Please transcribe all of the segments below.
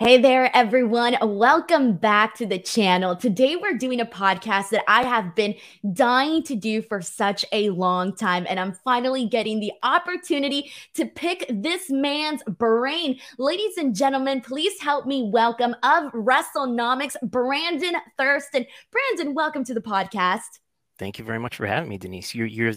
Hey there, everyone. Welcome back to the channel. Today, we're doing a podcast that I have been dying to do for such a long time, and I'm finally getting the opportunity to pick this man's brain. Ladies and gentlemen, please help me welcome of WrestleNomics, Brandon Thurston. Brandon, welcome to the podcast. Thank you very much for having me, Denise. You're you're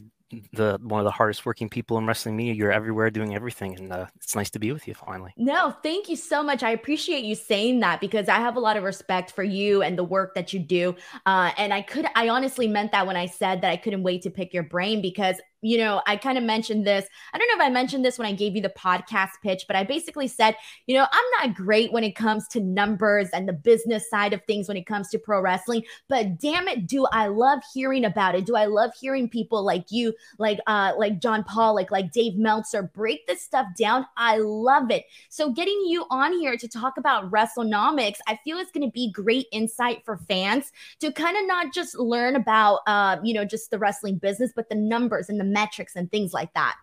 the one of the hardest working people in wrestling media. You're everywhere doing everything, and uh, it's nice to be with you finally. No, thank you so much. I appreciate you saying that because I have a lot of respect for you and the work that you do. Uh, and I could, I honestly meant that when I said that I couldn't wait to pick your brain because you know, I kind of mentioned this. I don't know if I mentioned this when I gave you the podcast pitch, but I basically said, you know, I'm not great when it comes to numbers and the business side of things when it comes to pro wrestling, but damn it, do I love hearing about it? Do I love hearing people like you, like uh like John Paul, like like Dave Meltzer break this stuff down? I love it. So getting you on here to talk about WrestleNomics, I feel it's going to be great insight for fans to kind of not just learn about uh, you know, just the wrestling business, but the numbers and the metrics and things like that.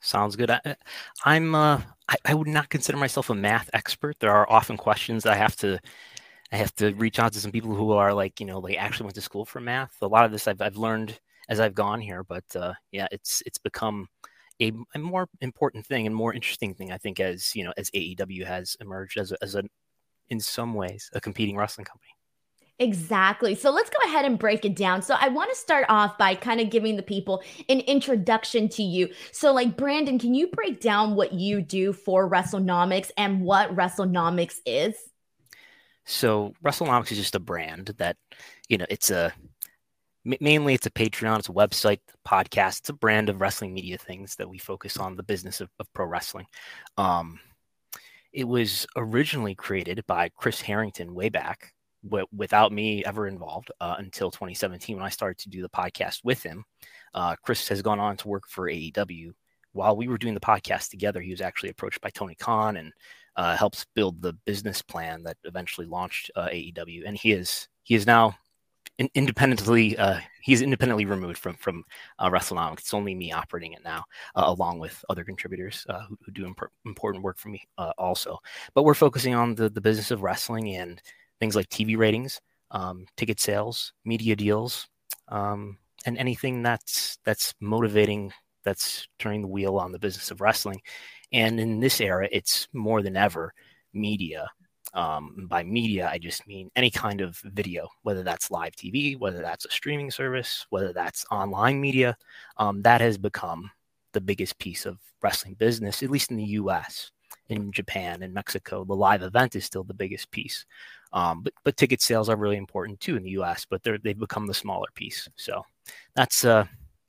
Sounds good. I, am uh, I, I, would not consider myself a math expert. There are often questions I have to I have to reach out to some people who are like, you know, they actually went to school for math. A lot of this I've, I've learned as I've gone here, but uh, yeah, it's it's become a, a, more important thing and more interesting thing, I think, as you know, as AEW has emerged as a, as a in some ways a competing wrestling company. Exactly. So let's go ahead and break it down. So I want to start off by kind of giving the people an introduction to you. So, like, Brandon, can you break down what you do for WrestleNomics and what WrestleNomics is? So, WrestleNomics is just a brand that, you know, it's a mainly it's a Patreon, it's a website, podcast, it's a brand of wrestling media things that we focus on the business of, of pro wrestling. Um, it was originally created by Chris Harrington way back w- without me ever involved uh, until 2017 when I started to do the podcast with him. Uh, Chris has gone on to work for AEW. While we were doing the podcast together, he was actually approached by Tony Khan and uh, helps build the business plan that eventually launched uh, AEW. And he is he is now in- independently uh, he's independently removed from from uh, WrestleNomics. It's only me operating it now, along with other contributors who, who, do imp- important work for me also. But we're focusing on the the business of wrestling and things like TV ratings, um, ticket sales, media deals, um, and anything that's that's motivating, that's turning the wheel on the business of wrestling. And in this era, it's more than ever media. Um, by media, I just mean any kind of video, whether that's live TV, whether that's a streaming service, whether that's online media. Um, that has become the biggest piece of wrestling business, at least in the US. In Japan and Mexico, the live event is still the biggest piece. Um, but but ticket sales are really important too in the U.S. But they're they've become the smaller piece. So that's uh,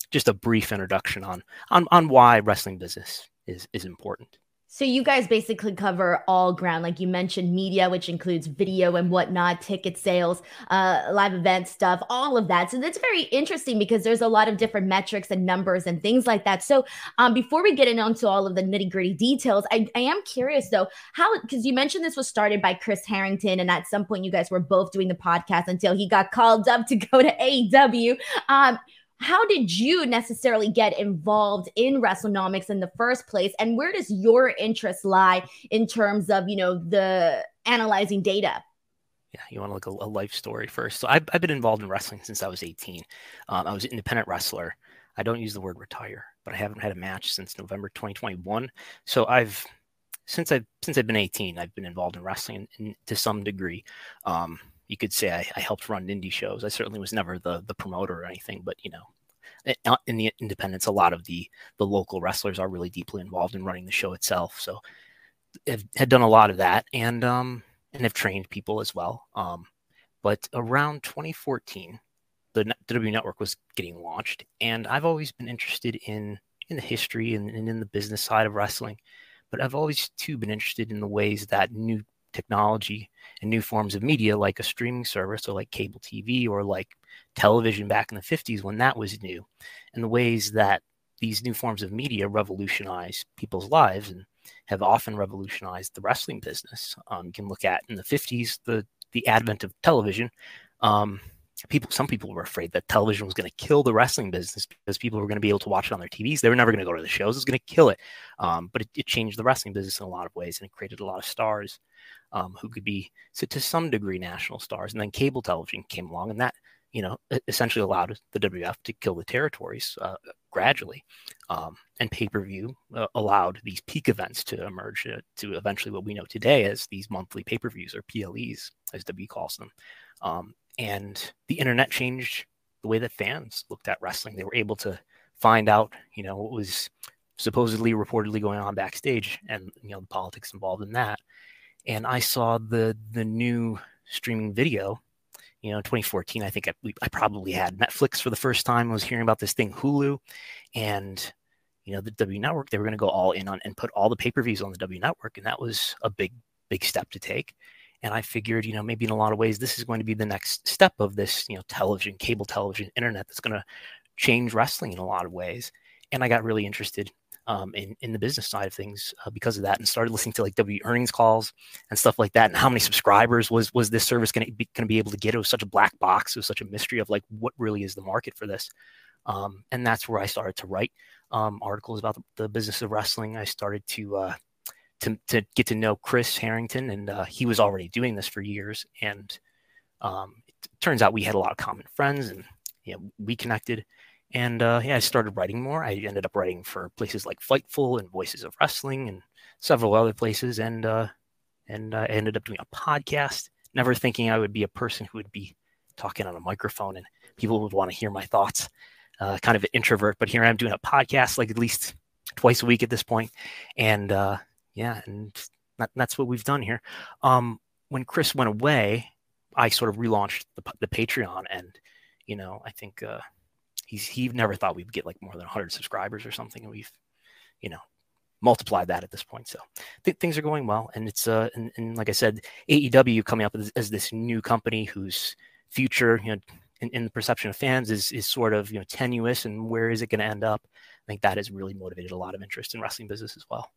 just a brief introduction on on on why wrestling business is is important. So you guys basically cover all ground, like you mentioned, media, which includes video and whatnot, ticket sales, uh, live event stuff, all of that. So that's very interesting because there's a lot of different metrics and numbers and things like that. So um, before we get into all of the nitty gritty details, I, I am curious though, how because you mentioned this was started by Chris Harrington, and at some point you guys were both doing the podcast until he got called up to go to AEW. Um, how did you necessarily get involved in WrestleNomics in the first place? And where does your interest lie in terms of, you know, the analyzing data? Yeah, you want to look a, a life story first. So I've, I've been involved in wrestling since I was 18. Um, I was an independent wrestler. I don't use the word retire, but I haven't had a match since November 2021. So I've since I've since I've been 18, I've been involved in wrestling in, in, to some degree. Um, you could say I, I, helped run indie shows. I certainly was never the the promoter or anything, but you know, uh, in the independents, a lot of the the local wrestlers are really deeply involved in running the show itself. So, have had done a lot of that, and um, and have trained people as well. Um, but around 2014, the WWE Network was getting launched, and I've always been interested in in the history and, and in the business side of wrestling. But I've always too been interested in the ways that new technology and new forms of media like a streaming service or like cable TV or like television back in the 50s when that was new and the ways that these new forms of media revolutionize people's lives and have often revolutionized the wrestling business. Um, you can look at in the 50s the the advent of television. Um, people, some people were afraid that television was going to kill the wrestling business because people were going to be able to watch it on their TVs. They were never going to go to the shows. It was going to kill it. Um, but it, it, changed the wrestling business in a lot of ways and it created a lot of stars. Um, who could be to, to some degree national stars. And then cable television came along, and that you know essentially allowed the WWF to kill the territories uh, gradually. Um, and pay per view uh, allowed these peak events to emerge uh, to eventually what we know today as these monthly pay per views or PLEs, as WWE calls them. Um, and the internet changed the way that fans looked at wrestling. They were able to find out, you know, what was supposedly reportedly going on backstage and you know the politics involved in that and i saw the the new streaming video you know 2014 i think I, I probably had netflix for the first time. I was hearing about this thing hulu and you know the WWE network they were going to go all in on and put all the pay-per-views on the WWE network and that was a big big step to take. And i figured you know maybe in a lot of ways this is going to be the next step of this you know television cable television internet that's going to change wrestling in a lot of ways. And i got really interested um, in, in the business side of things uh, because of that and started listening to like WWE earnings calls and stuff like that. And how many subscribers was, was this service going to be, going to be able to get? It was such a black box. It was such a mystery of like, what really is the market for this? Um, and that's where I started to write um, articles about the, the, business of wrestling. I started to, uh, to, to get to know Chris Harrington and uh, he was already doing this for years. And um, it turns out we had a lot of common friends and, you know, we connected and uh, yeah, I started writing more. I ended up writing for places like Fightful and Voices of Wrestling and several other places. And uh, and I ended up doing a podcast. Never thinking I would be a person who would be talking on a microphone and people would want to hear my thoughts. Uh, kind of an introvert, but here I am doing a podcast like at least twice a week at this point. And uh, yeah, and that, that's what we've done here. Um, when Chris went away, I sort of relaunched the, the Patreon, and you know, I think uh, he's he never thought we'd get like more than 100 subscribers or something and we've you know multiplied that at this point. So th- things are going well and it's uh and, and like i said aew coming up as, as, this new company whose future you know in, in, the perception of fans is is sort of you know tenuous and where is it going to end up? I think that has really motivated a lot of interest in wrestling business as well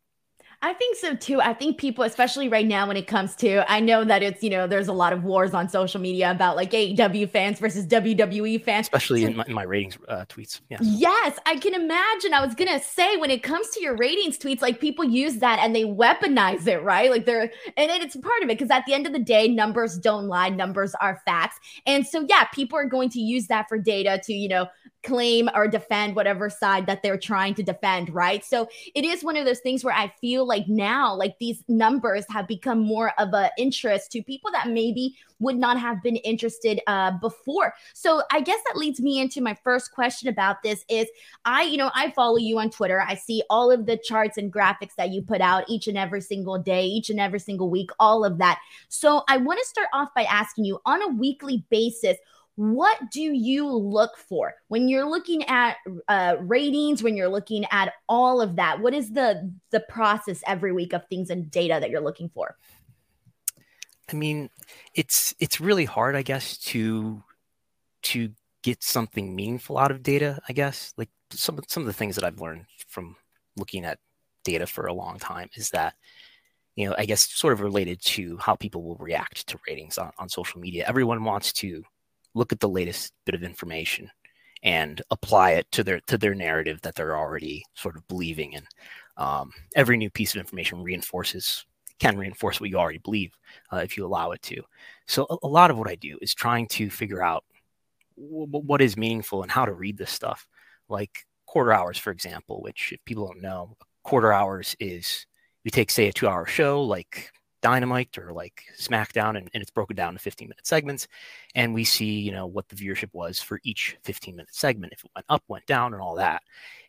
I think so too. I think people, especially right now when it comes to, I know that it's, you know, there's a lot of wars on social media about like AEW fans versus WWE fans. Especially so, in, my, in, my, ratings uh, tweets. Yes. Yes. I can imagine. I was going to say when it comes to your ratings tweets, like people use that and they weaponize it, right? Like they're, and it's part of it because at the end of the day, numbers don't lie. Numbers are facts. And so, yeah, people are going to use that for data to, you know, claim or defend whatever side that they're trying to defend, right? So it is one of those things where I feel like now, like these numbers have become more of an interest to people that maybe would not have been interested uh, before. So I guess that leads me into my first question about this is I, you know, I follow you on Twitter. I see all of the charts and graphics that you put out each and every single day, each and every single week, all of that. So I want to start off by asking you on a weekly basis, what do you look for? When you're looking at uh, ratings when you're looking at all of that what is the the process every week of things and data that you're looking for? I mean it's it's really hard i guess to to get something meaningful out of data i guess. Like some some of the things that i've learned from looking at data for a long time is that you know i guess sort of related to how people will react to ratings on, on social media. Everyone wants to look at the latest bit of information and apply it to their to their narrative that they're already sort of believing in. Um, every new piece of information reinforces can reinforce what you already believe uh, if you allow it to. So a, a, lot of what I do is trying to figure out w- what is meaningful and how to read this stuff. Like quarter hours, for example, which if people don't know, quarter hours is you take say a two hour show like Dynamite or like SmackDown, and, and, it's broken down to 15 minute segments. And we see, you know, what the viewership was for each 15 minute segment, if it went up, went down, and all that.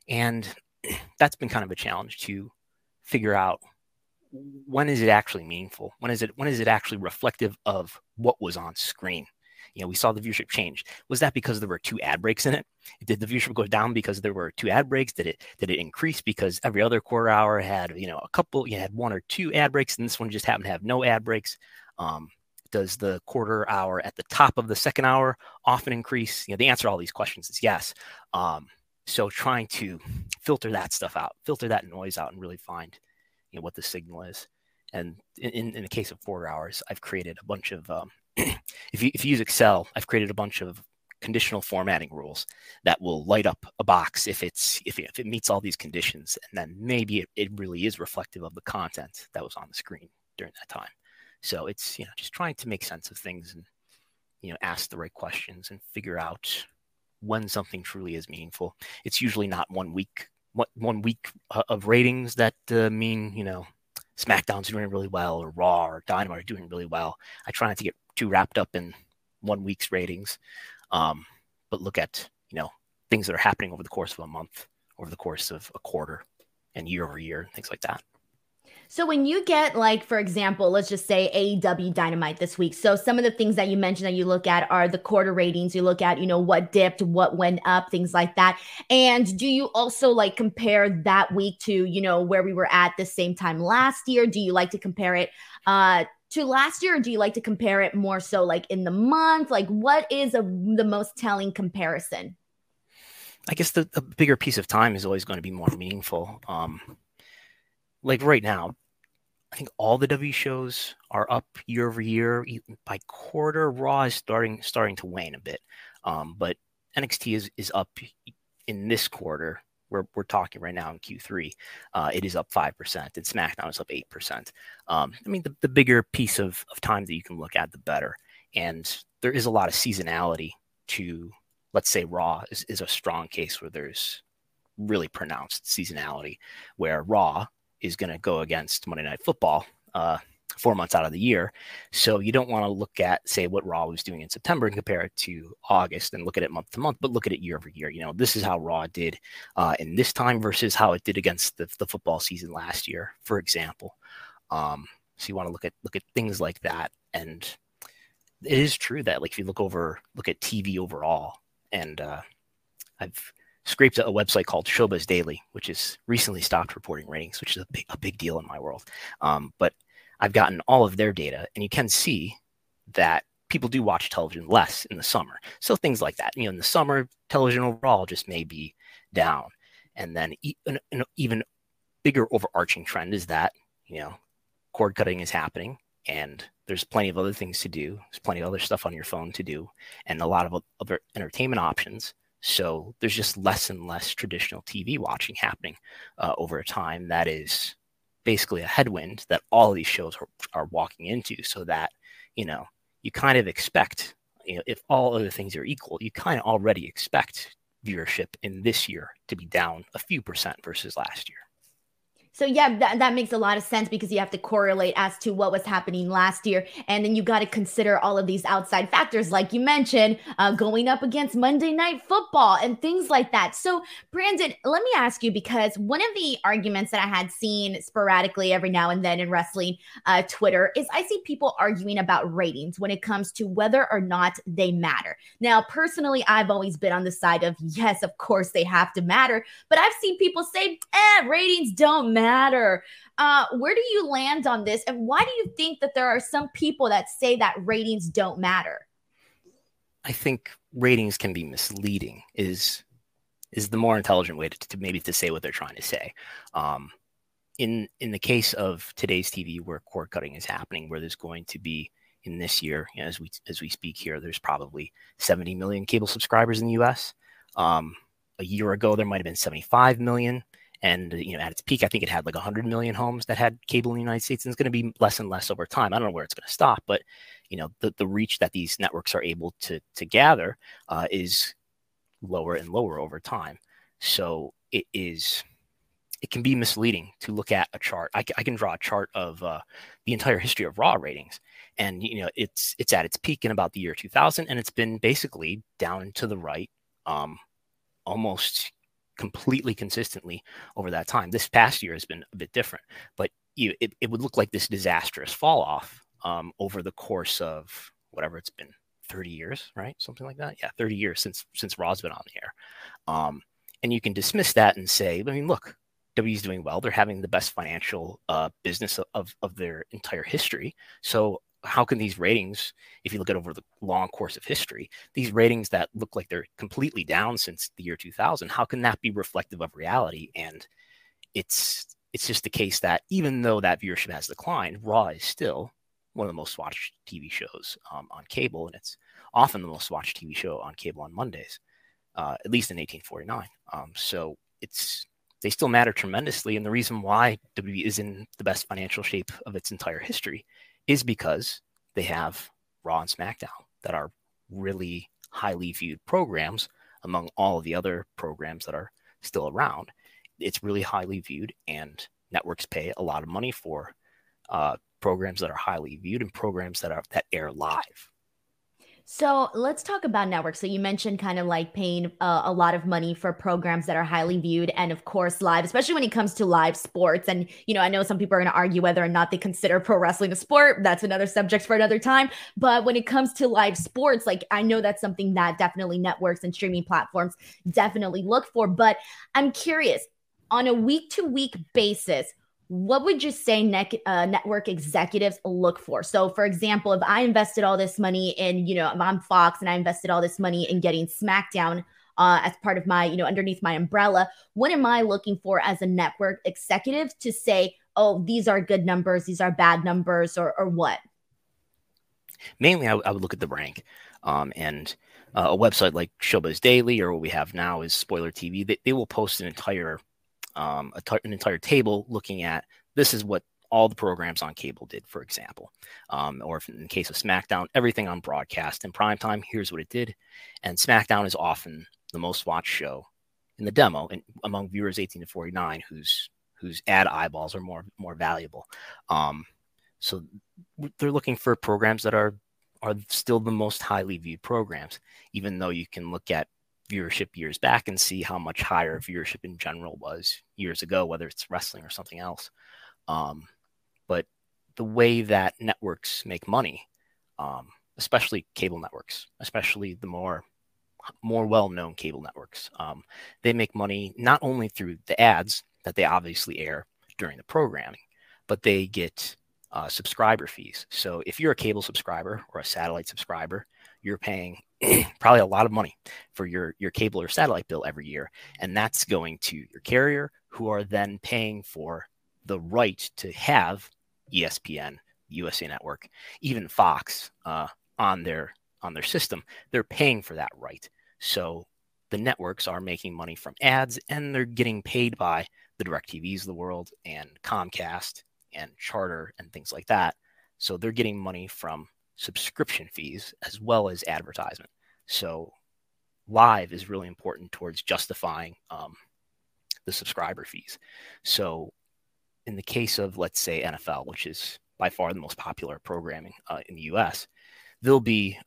And that's been kind of a challenge to figure out when is it actually meaningful? When is it when is it actually reflective of what was on screen? You know, we saw the viewership change. Was that because there were two ad breaks in it? Did the viewership go down because there were two ad breaks? Did it did it increase because every other quarter hour had you know a couple? You had one or two ad breaks, and this one just happened to have no ad breaks. Um, does the quarter hour at the top of the second hour often increase? You know, the answer to all these questions is yes. Um, so trying to filter that stuff out, filter that noise out, and really find you know what the signal is. And in, in the case of quarter hours, I've created a bunch of um, if you if you use Excel, I've created a bunch of conditional formatting rules that will light up a box if it's if it, if it meets all these conditions, and then maybe it, it really is reflective of the content that was on the screen during that time. So it's you know just trying to make sense of things and you know ask the right questions and figure out when something truly is meaningful. It's usually not one week one week uh, of ratings that uh, mean you know SmackDown's doing really well or Raw or Dynamite are doing really well. I try not to get too wrapped up in one week's ratings, um, but look at you know things that are happening over the course of a month, over the course of a quarter, and year over year, and things like that. So when you get like, for example, let's just say AEW Dynamite this week. So some of the things that you mentioned that you look at are the quarter ratings. You look at, you know, what dipped, what went up, things like that. And do you also like compare that week to, you know, where we were at the same time last year? Do you like to compare it uh to last year or do you like to compare it more so like in the month? Like what is a, the most telling comparison? I guess the, the bigger piece of time is always going to be more meaningful. Um, like right now, I think all the WWE shows are up year over year. By quarter, Raw is starting starting to wane a bit, um, but NXT is is up in this quarter. We're, we're talking right now in Q3. Uh, it is up 5%, and SmackDown is up 8%. Um, I mean, the, the bigger piece of, of time that you can look at, the better. And there is a lot of seasonality to, let's say, Raw is, is a strong case where there's really pronounced seasonality, where Raw is going to go against Monday Night Football uh, four months out of the year. So you don't want to look at, say, what Raw was doing in September and compare it to August and look at it month to month, but look at it year over year. You know, this is how Raw did uh, in this time versus how it did against the, the football season last year, for example. Um, so you want to look at look at things like that, and it is true that like if you look over look at TV overall, and uh, I've scraped a website called Showbiz Daily, which has recently stopped reporting ratings, which is a big, a big deal in my world. Um, but I've gotten all of their data, and you can see that people do watch television less in the summer. So things like that. You know, in the summer, television overall just may be down. And then an, an even bigger overarching trend is that, you know, cord cutting is happening and there's plenty of other things to do. There's plenty of other stuff on your phone to do and a lot of other entertainment options. So there's just less and less traditional TV watching happening uh, over time. That is basically a headwind that all these shows are, are walking into. So that you know you kind of expect, you know, if all other things are equal, you kind of already expect viewership in this year to be down a few percent versus last year. So yeah, that, that makes a lot of sense because you have to correlate as to what was happening last year. And then you got to consider all of these outside factors, like you mentioned, uh, going up against Monday night football and things like that. So Brandon, let me ask you, because one of the arguments that I had seen sporadically every now and then in wrestling uh, Twitter is I see people arguing about ratings when it comes to whether or not they matter. Now, personally, I've always been on the side of yes, of course they have to matter. But I've seen people say, eh, ratings don't matter matter. Uh, where do you land on this? And why do you think that there are some people that say that ratings don't matter? I think ratings can be misleading is is the more intelligent way to, to maybe to say what they're trying to say. Um, in in the case of today's TV, where cord cutting is happening, where there's going to be in this year, you know, as we as we speak here, there's probably 70 million cable subscribers in the U.S. Um, a year ago, there might have been 75 million. And you know, at its peak, I think it had like 100 million homes that had cable in the United States, and it's going to be less and less over time. I don't know where it's going to stop, but you know, the, the reach that these networks are able to to gather uh, is lower and lower over time. So it is it can be misleading to look at a chart. I, I can draw a chart of uh, the entire history of raw ratings, and you know it's it's at its peak in about the year 2000, and it's been basically down to the right, um, almost completely consistently over that time. This past year has been a bit different, but you, it, it would look like this disastrous fall off um, over the course of whatever it's been 30 years, right? Something like that. Yeah, 30 years since since Raw's been on the air. Um, and you can dismiss that and say, I mean, look, WWE's doing well. They're having the best financial uh, business of, of their entire history. So how can these ratings, if you look at over the long course of history, these ratings that look like they're completely down since the year 2000, how can that be reflective of reality? And it's it's just the case that even though that viewership has declined, Raw is still one of the most watched TV shows um, on cable, and it's often the most watched TV show on cable on Mondays, uh, at least in 1849. Um, so it's they still matter tremendously, and the reason why WWE is in the best financial shape of its entire history is because they have Raw and SmackDown that are really highly viewed programs among all of the other programs that are still around. It's really highly viewed, and networks pay a lot of money for uh, programs that are highly viewed and programs that are that air live. So let's talk about networks. So you mentioned kind of like paying uh, a lot of money for programs that are highly viewed, and of course live, especially when it comes to live sports. And you know, I know some people are going to argue whether or not they consider pro wrestling a sport. That's another subject for another time. But when it comes to live sports, like I know that's something that definitely networks and streaming platforms definitely look for. But I'm curious, on a week to week basis what would you say uh, network executives look for? So, for example, if I invested all this money in, you know, if I'm Fox and I invested all this money in getting SmackDown uh, as part of my, you know, underneath my umbrella, what am I looking for as a network executive to say, oh, these are good numbers, these are bad numbers, or, or what? Mainly, I, w- I would look at the rank. Um, and uh, a website like showbiz Daily or what we have now is Spoiler TV, they, they will post an entire um, an entire table looking at this is what all the programs on cable did, for example. Um, or in the case of SmackDown, everything on broadcast in prime time, here's what it did. And SmackDown is often the most watched show in the demo and among viewers 18 to 49 whose whose ad eyeballs are more more valuable. Um, so they're looking for programs that are are still the most highly viewed programs, even though you can look at viewership years back and see how much higher viewership in general was years ago, whether it's wrestling or something else. Um, but the way that networks make money, um, especially cable networks, especially the more more well-known cable networks, um, they make money not only through the ads that they obviously air during the programming, but they get uh, subscriber fees. So if you're a cable subscriber or a satellite subscriber, you're paying probably a lot of money for your your cable or satellite bill every year and that's going to your carrier who are then paying for the right to have espn usa network even fox uh, on their on their system they're paying for that right so the networks are making money from ads and they're getting paid by the direct tvs of the world and Comcast and Charter and things like that. So they're getting money from subscription fees as well as advertisement. So live is really important towards justifying um, the subscriber fees. So in the case of, let's say, NFL, which is by far the most popular programming uh, in the US, there'll be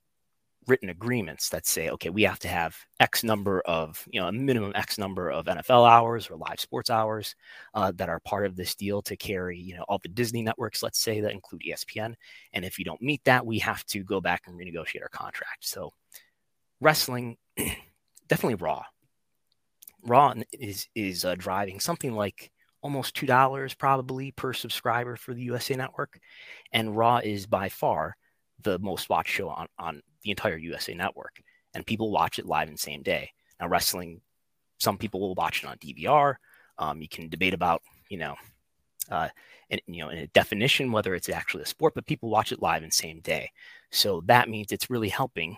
written agreements that say, okay, we have to have X number of, you know, a minimum X number of NFL hours or live sports hours uh, that are part of this deal to carry, you know, all the Disney networks, let's say, that include ESPN. And if you don't meet that, we have to go back and renegotiate our contract. So wrestling, definitely Raw. Raw is is uh, driving something like almost two dollars probably per subscriber for the USA Network, and Raw is by far the most watched show on on the entire USA Network, and people watch it live in the same day. Now, wrestling, some people will watch it on DVR. Um, you can debate about you know, uh, and you know, in a definition whether it's actually a sport, but people watch it live in same day. So that means it's really helping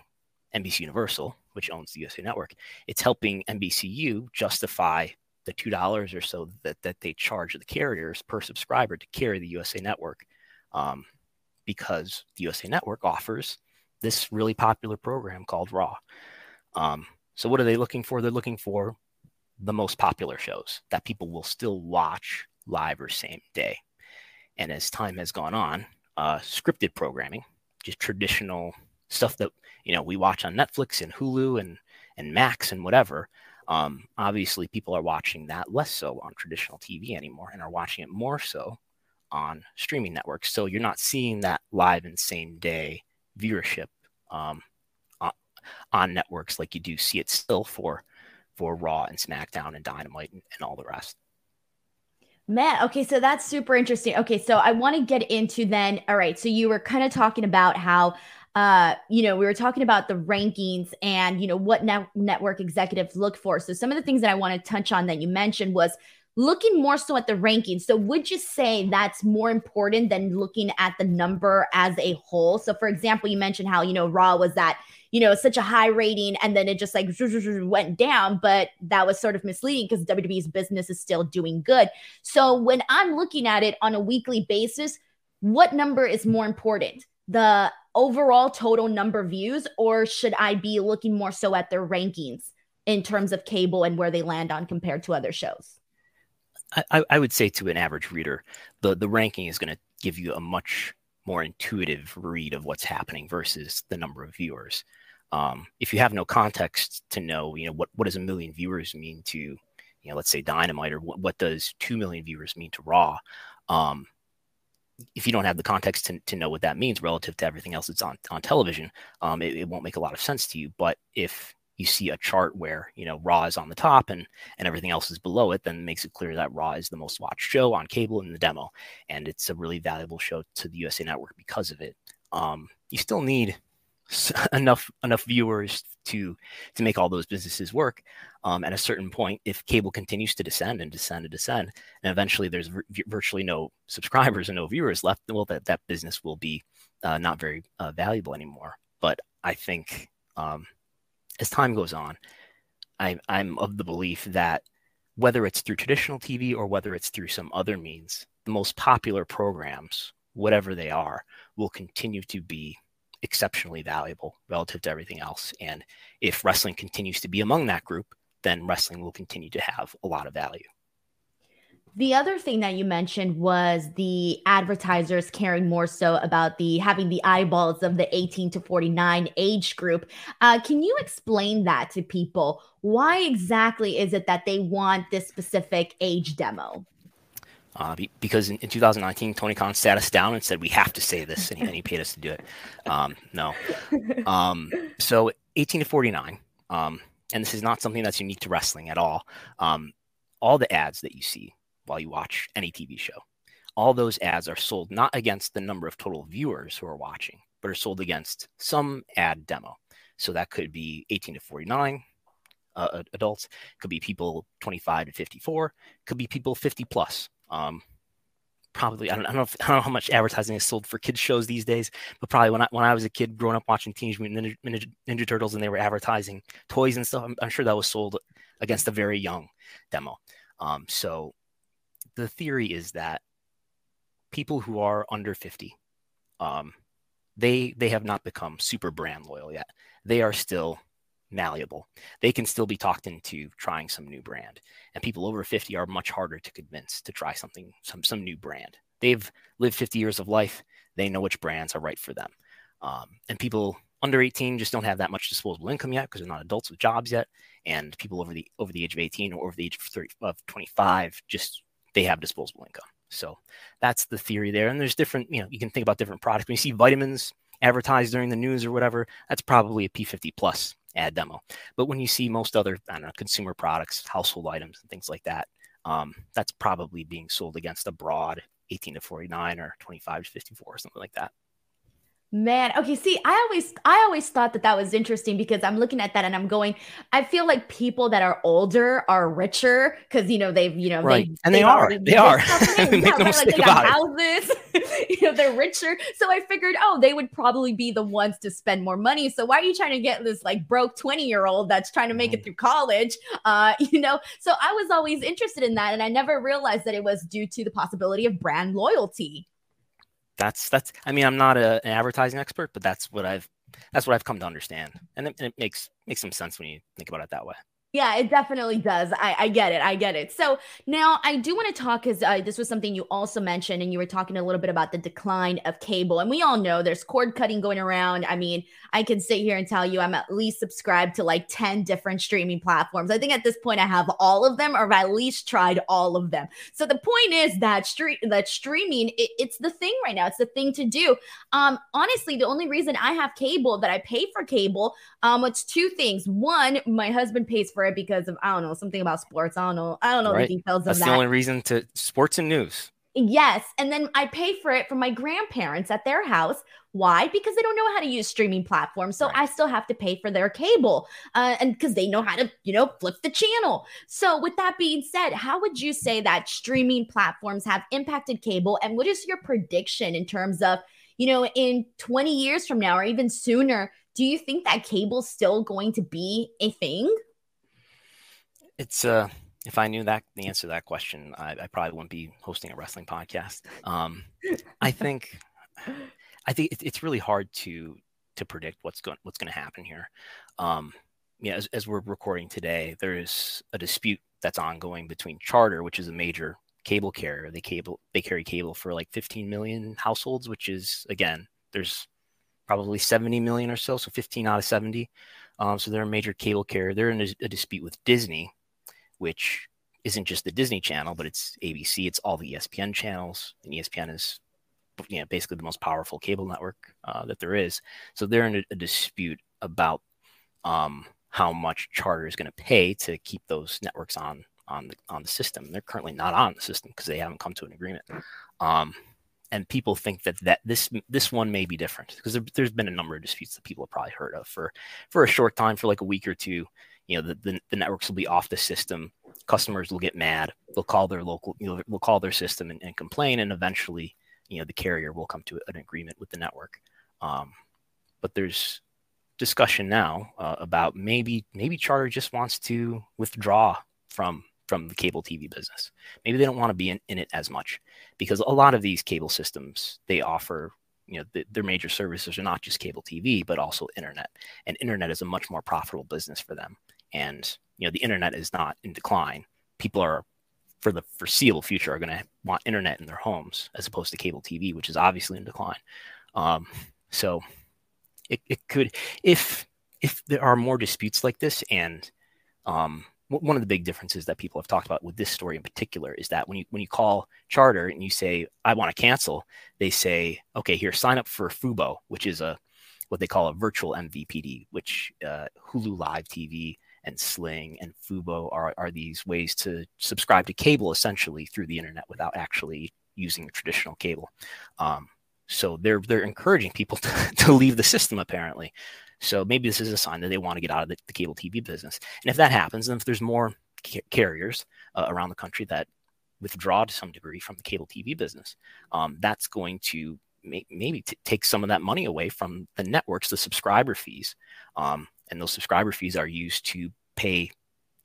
NBC Universal, which owns the USA Network, it's helping NBCU justify the two dollars or so that that they charge the carriers per subscriber to carry the USA Network, um, because the USA Network offers this really popular program called Raw. Um, so what are they looking for? They're looking for the most popular shows that people will still watch live or same day. And as time has gone on, uh, scripted programming, just traditional stuff that you know we watch on Netflix and Hulu and and Max and whatever. Um, obviously, people are watching that less so on traditional TV anymore, and are watching it more so on streaming networks. So you're not seeing that live and same day viewership um, on, networks like you do see it still for for Raw and SmackDown and Dynamite and, and all the rest. Matt, okay, so that's super interesting. Okay, so I want to get into then. All right, so you were kind of talking about how uh, you know, we were talking about the rankings and, you know, what net- network executives look for. So some of the things that I want to touch on that you mentioned was looking more so at the rankings. So would you say that's more important than looking at the number as a whole? So for example, you mentioned how, you know, Raw was that, you know, such a high rating and then it just like went down, but that was sort of misleading because WWE's business is still doing good. So when I'm looking at it on a weekly basis, what number is more important? The overall total number views, or should I be looking more so at their rankings in terms of cable and where they land on compared to other shows? I, I would say to an average reader, the, the ranking is going to give you a much more intuitive read of what's happening versus the number of viewers. Um, if you have no context to know, you know, what, what does a million viewers mean to, you know, let's say Dynamite, or what, what does 2 million viewers mean to Raw? Um, if you don't have the context to, to know what that means relative to everything else that's on, on television, um, it, it won't make a lot of sense to you. But if you see a chart where you know Raw is on the top and and everything else is below it, then it makes it clear that Raw is the most watched show on cable in the demo, and it's a really valuable show to the USA Network because of it. Um, you still need enough enough viewers to to make all those businesses work. Um, at a certain point, if cable continues to descend and descend and descend, and eventually there's v- virtually no subscribers and no viewers left, well, that that business will be uh, not very uh, valuable anymore. But I think um, as time goes on, I, I'm of the belief that whether it's through traditional TV or whether it's through some other means, the most popular programs, whatever they are, will continue to be exceptionally valuable relative to everything else. And if wrestling continues to be among that group, then wrestling will continue to have a lot of value. The other thing that you mentioned was the advertisers caring more so about the having the eyeballs of the 18 to 49 age group. Uh, can you explain that to people? Why exactly is it that they want this specific age demo? Uh, because in, in, 2019, Tony Khan sat us down and said, We have to say this, and he, and he paid us to do it. Um, no. Um, so 18 to 49, um, and this is not something that's unique to wrestling at all. Um, all the ads that you see while you watch any TV show. All those ads are sold not against the number of total viewers who are watching, but are sold against some ad demo. So that could be 18 to 49 uh, adults, could be people 25 to 54, could be people 50 plus. Um, probably I don't, I don't, know if, I don't know how much advertising is sold for kids shows these days, but probably when I when I was a kid growing up watching Teenage Mutant Ninja, Ninja, Ninja Turtles and they were advertising toys and stuff, I'm, I'm, sure that was sold against a very young demo. Um, so the theory is that people who are under 50 um, they they have not become super brand loyal yet they are still malleable they can still be talked into trying some new brand and people over 50 are much harder to convince to try something some some new brand they've lived 50 years of life they know which brands are right for them um, and people under 18 just don't have that much disposable income yet because they're not adults with jobs yet and people over the over the age of 18 or over the age of, 30, of 25 just they have disposable income. So that's the theory there. And there's different, you know, you can think about different products. When you see vitamins advertised during the news or whatever, that's probably a P50 plus ad demo. But when you see most other, I don't know, consumer products, household items, and things like that, um, that's probably being sold against a broad 18 to 49 or 25 to 54 or something like that. Man, okay, see, I always I always thought that that was interesting because I'm looking at that and I'm going I feel like people that are older are richer cuz you know they've, you know, right. they and they are. They are. Yeah, no like they got houses. you know, they're richer. So I figured, oh, they would probably be the ones to spend more money. So why are you trying to get this like broke 20-year-old that's trying to make it mm-hmm. through college? Uh, you know, so I was always interested in that and I never realized that it was due to the possibility of brand loyalty that's that's i mean i'm not a, an advertising expert but that's what i've that's what i've come to understand and it, and it makes makes some sense when you think about it that way yeah, it definitely does. I, I get it. I get it. So now I do want to talk because uh, this was something you also mentioned, and you were talking a little bit about the decline of cable. And we all know there's cord cutting going around. I mean, I can sit here and tell you I'm at least subscribed to like 10 different streaming platforms. I think at this point I have all of them, or I've at least tried all of them. So the point is that that streaming, it, it's the thing right now. It's the thing to do. Um, honestly, the only reason I have cable that I pay for cable, um, it's two things. One, my husband pays for for it because of I don't know something about sports. I don't know. I don't know right. the details That's of that. the only reason to sports and news. Yes, and then I pay for it from my grandparents at their house. Why? Because they don't know how to use streaming platforms, so right. I still have to pay for their cable, uh, and because they know how to, you know, flip the channel. So, with that being said, how would you say that streaming platforms have impacted cable, and what is your prediction in terms of, you know, in 20 years from now or even sooner? Do you think that cable's still going to be a thing? It's uh if I knew that the answer to that question, I, I probably wouldn't be hosting a wrestling podcast. Um, I think, I think it, it's really hard to to predict what's going what's going to happen here. Um, yeah, as, as we're recording today, there is a dispute that's ongoing between Charter, which is a major cable carrier. They cable they carry cable for like 15 million households, which is again, there's probably 70 million or so, so 15 out of 70. Um, so they're a major cable carrier. They're in a, a dispute with Disney, which isn't just the Disney Channel, but it's ABC. It's all the ESPN channels, and ESPN is you know, basically the most powerful cable network uh, that there is. So they're in a, a dispute about um, how much Charter is going to pay to keep those networks on on the on the system. They're currently not on the system because they haven't come to an agreement. Um, and people think that that this this one may be different because there, has been a number of disputes that people have probably heard of for for a short time for like a week or two you know the, the, the, networks will be off the system. Customers will get mad. They'll call their local you know will call their system and, and, complain and eventually you know the carrier will come to an agreement with the network. Um, but there's discussion now uh, about maybe maybe charter just wants to withdraw from from the cable tv business. Maybe they don't want to be in, in it as much because a lot of these cable systems they offer you know the, their major services are not just cable tv but also internet. And internet is a much more profitable business for them and you know the internet is not in decline. People are for the foreseeable future are going to want internet in their homes as opposed to cable tv which is obviously in decline. Um, so it, it could if if there are more disputes like this and um, one of the big differences that people have talked about with this story in particular is that when you when you call charter and you say i want to cancel they say okay here sign up for fubo which is a what they call a virtual mvpd which uh, hulu live tv and Sling and Fubo are, are these ways to subscribe to cable essentially through the internet without actually using traditional cable. Um, so they're they're encouraging people to, to leave the system apparently. So maybe this is a sign that they want to get out of the, the cable TV business. And if that happens, and if there's more ca- carriers uh, around the country that withdraw to some degree from the cable TV business, um, that's going to may- maybe t- take some of that money away from the networks, the subscriber fees. Um, and those subscriber fees are used to pay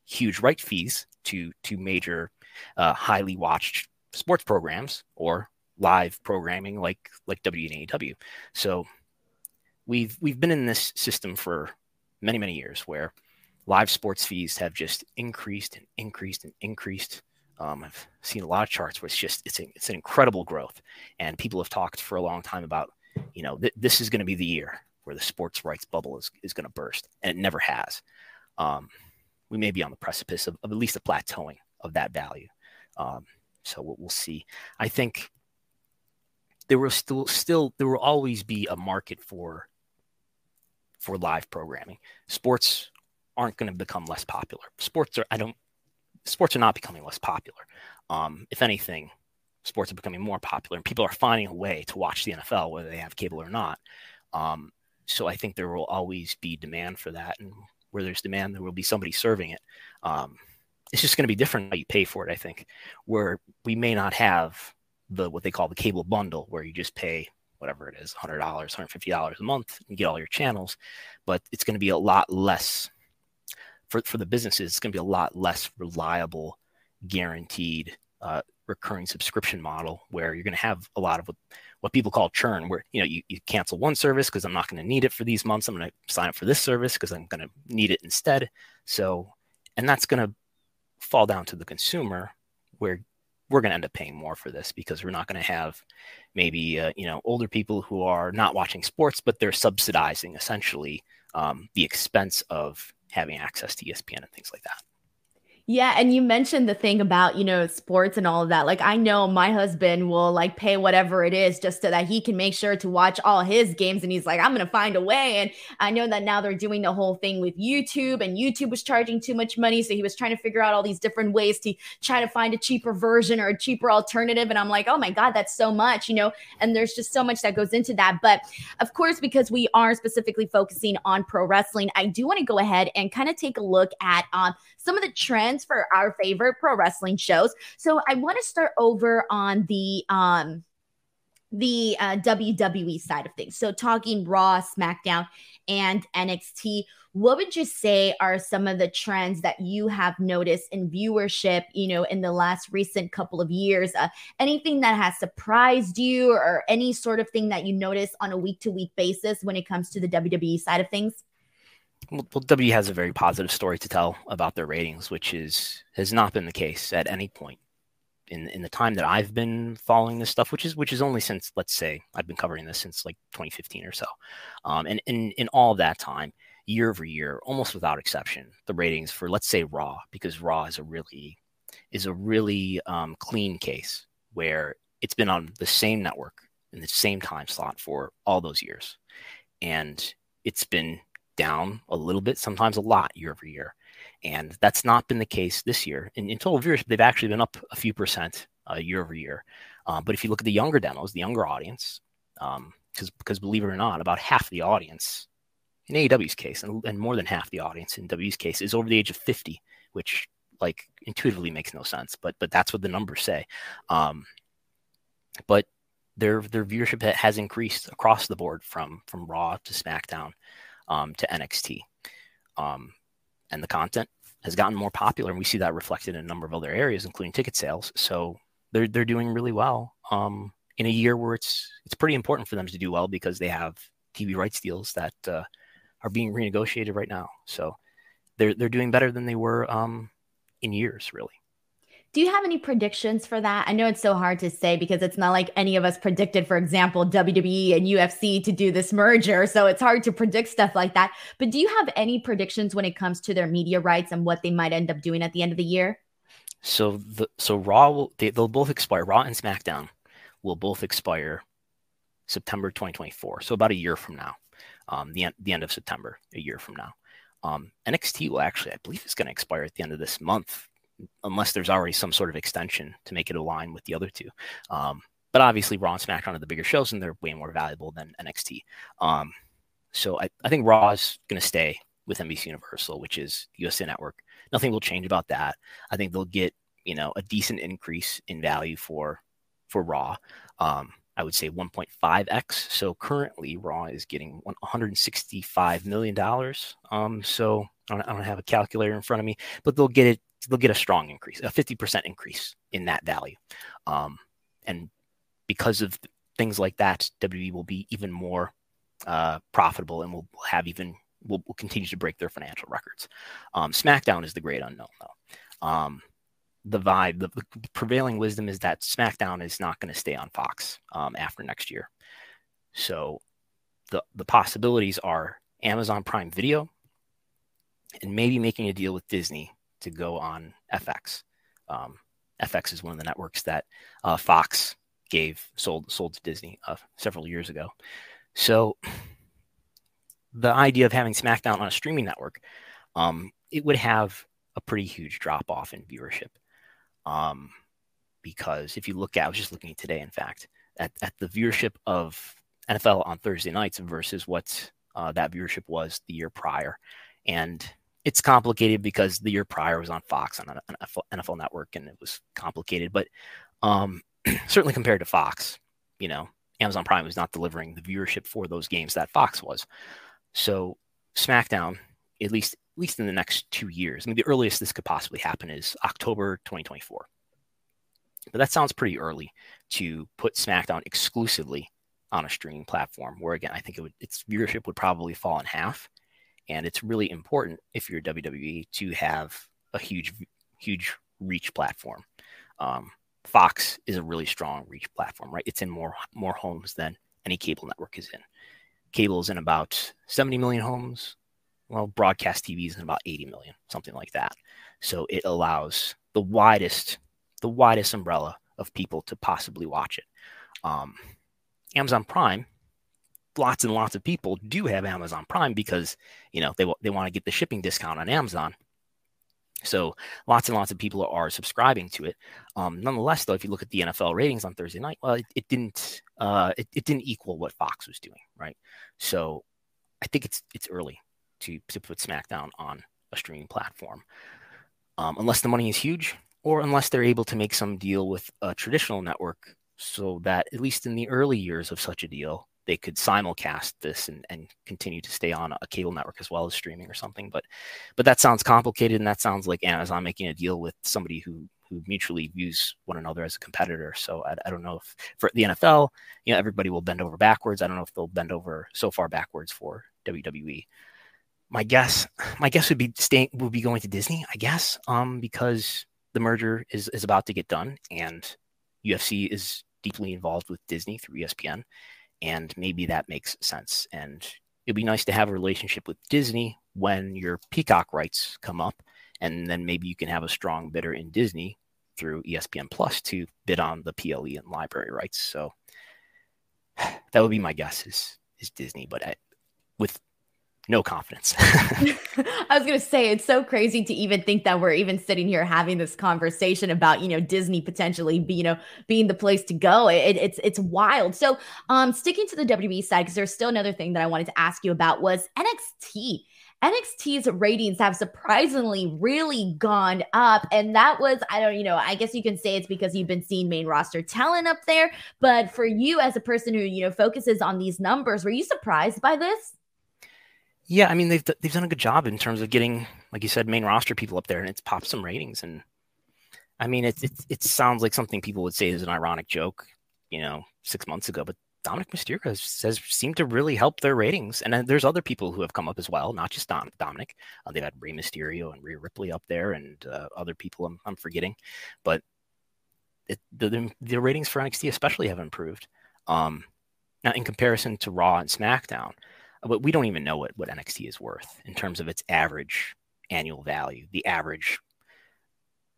huge right fees to to major uh, highly watched sports programs or live programming like like WNEW. So we've we've been in this system for many many years where live sports fees have just increased and increased and increased. Um, I've seen a lot of charts where it's just it's a, it's an incredible growth, and people have talked for a long time about you know th- this is going to be the year where the sports rights bubble is, is going to burst, and it never has. Um, we may be on the precipice of, of, at least a plateauing of that value. Um, so we'll, we'll, see. I think there will still still there will always be a market for for live programming. Sports aren't going to become less popular. Sports are I don't sports are not becoming less popular. Um, if anything, sports are becoming more popular, and people are finding a way to watch the NFL whether they have cable or not. Um, so I think there will always be demand for that, and where there's demand, there will be somebody serving it. Um, it's just going to be different how you pay for it. I think where we may not have the what they call the cable bundle, where you just pay whatever it is, hundred dollars, hundred fifty dollars a month, and get all your channels. But it's going to be a lot less for for the businesses. It's going to be a lot less reliable, guaranteed uh, recurring subscription model where you're going to have a lot of what, people call churn, where you know you, you cancel one service because I'm not going to need it for these months. I'm going to sign up for this service because I'm going to need it instead. So, and that's going to fall down to the consumer where we're going to end up paying more for this because we're not going to have maybe uh, you know older people who are not watching sports but they're subsidizing essentially um, the expense of having access to espn and things like that yeah, and you mentioned the thing about, you know, sports and all of that. Like I know my husband will like pay whatever it is just so that he can make sure to watch all his games and he's like I'm going to find a way and I know that now they're doing the whole thing with YouTube and YouTube was charging too much money so he was trying to figure out all these different ways to try to find a cheaper version or a cheaper alternative and I'm like, "Oh my god, that's so much," you know, and there's just so much that goes into that. But of course, because we are specifically focusing on pro wrestling, I do want to go ahead and kind of take a look at um some of the trends for our favorite pro wrestling shows. So I want to start over on the um the uh, WWE side of things. So, talking Raw, SmackDown, and NXT, what would you say are some of the trends that you have noticed in viewership, you know, in the last recent couple of years? Uh, anything that has surprised you or any sort of thing that you notice on a week to week basis when it comes to the WWE side of things? Well, W has a very positive story to tell about their ratings, which is has not been the case at any point in in the time that I've been following this stuff, which is which is only since let's say I've been covering this since like 2015 or so, um, and in in all of that time, year over year, almost without exception, the ratings for let's say Raw, because Raw is a really is a really um, clean case where it's been on the same network in the same time slot for all those years, and it's been down a little bit, sometimes a lot year over year. And that's not been the case this year. In, in total viewership, they've actually been up a few percent uh, year over year. Um, but if you look at the younger demos, the younger audience, because um, because believe it or not, about half the audience in AEW's case, and, and more than half the audience in W's case, is over the age of 50, which like intuitively makes no sense, but but that's what the numbers say. Um, but their their viewership has increased across the board from from Raw to SmackDown um, to NXT. Um, and the content has gotten more popular, and we see that reflected in a number of other areas, including ticket sales. So they're they're doing really well um, in a year where it's it's pretty important for them to do well because they have TV rights deals that uh, are being renegotiated right now. So they're they're doing better than they were um, in years, really. Do you have any predictions for that? I know it's so hard to say because it's not like any of us predicted, for example, WWE and UFC to do this merger. So it's hard to predict stuff like that. But do you have any predictions when it comes to their media rights and what they might end up doing at the end of the year? So the so Raw will they, they'll both expire. Raw and SmackDown will both expire September 2024. So about a year from now, um, the end the end of September, a year from now. Um, NXT will actually, I believe, is going to expire at the end of this month unless there's already some sort of extension to make it align with the other two. Um, but obviously, Raw and SmackDown are the bigger shows, and they're way more valuable than NXT. Um, so I, I think Raw is going to stay with NBC Universal, which is USA Network. Nothing will change about that. I think they'll get you know a decent increase in value for for Raw. Um, I would say 1.5x. So currently, Raw is getting 165 million dollars. Um, so I don't, I don't, have a calculator in front of me, but they'll get it they'll get a strong increase, a 50% increase in that value. Um, and because of things like that, WWE will be even more uh, profitable and will have even will, will continue to break their financial records. Um, SmackDown is the great unknown, though. Um, the vibe, the, the, prevailing wisdom is that SmackDown is not going to stay on Fox um, after next year. So the the possibilities are Amazon Prime Video and maybe making a deal with Disney to go on FX. Um, FX is one of the networks that uh, Fox gave sold sold to Disney uh, several years ago. So the idea of having SmackDown on a streaming network, um, it would have a pretty huge drop off in viewership. Um, because if you look at, I was just looking today, in fact, at, at the viewership of NFL on Thursday nights versus what uh, that viewership was the year prior. And it's complicated because the year prior was on Fox on an NFL network and it was complicated. But um, certainly compared to Fox, you know, Amazon Prime was not delivering the viewership for those games that Fox was. So SmackDown, at least at least in the next two years, I mean, the earliest this could possibly happen is October 2024. But that sounds pretty early to put SmackDown exclusively on a streaming platform. Where again, I think it would its viewership would probably fall in half and it's really important if you're WWE to have a huge, huge reach platform. Um, Fox is a really strong reach platform, right? It's in more more homes than any cable network is in. Cable is in about 70 million homes. Well, broadcast TV is in about 80 million, something like that. So it allows the widest, the widest umbrella of people to possibly watch it. Um, Amazon Prime lots and lots of people do have Amazon Prime because you know they they want to get the shipping discount on Amazon. So lots and lots of people are subscribing to it. Um, nonetheless, though, if you look at the NFL ratings on Thursday night, well, it, it didn't uh, it, it didn't equal what Fox was doing, right? So I think it's it's early to to put SmackDown on a streaming platform, um, unless the money is huge, or unless they're able to make some deal with a traditional network so that at least in the early years of such a deal, they could simulcast this and, and continue to stay on a cable network as well as streaming or something. But but that sounds complicated and that sounds like Amazon making a deal with somebody who who mutually views one another as a competitor. So I, I don't know if for the NFL, you know, everybody will bend over backwards. I don't know if they'll bend over so far backwards for WWE. My guess, my guess would be staying would be going to Disney. I guess, um, because the merger is is about to get done and UFC is deeply involved with Disney through ESPN, and maybe that makes sense. And it'd be nice to have a relationship with Disney when your Peacock rights come up, and then maybe you can have a strong bidder in Disney through ESPN Plus to bid on the PLE and library rights. So that would be my guess is is Disney, but I, with no confidence. I was going to say it's so crazy to even think that we're even sitting here having this conversation about you know Disney potentially be, you know being the place to go. It, it's it's wild. So um sticking to the WWE side because there's still another thing that I wanted to ask you about was NXT. NXT's ratings have surprisingly really gone up. And that was, I don't, you know, I guess you can say it's because you've been seeing main roster talent up there. But for you as a person who, you know, focuses on these numbers, were you surprised by this? Yeah, I mean they've they've done a good job in terms of getting, like you said, main roster people up there, and it's popped some ratings. And I mean, it it it sounds like something people would say is an ironic joke, you know, six months ago, but Dominik Mysterio has, has seemed to really help their ratings. And there's other people who have come up as well, not just Dom, Dominik. Uh, they've had Rey Mysterio and Rhea Ripley up there, and uh, other people I'm, I'm forgetting, but it, the, the ratings for NXT especially have improved. Um, now, in comparison to Raw and SmackDown, but we don't even know what, what NXT is worth in terms of its average annual value, the average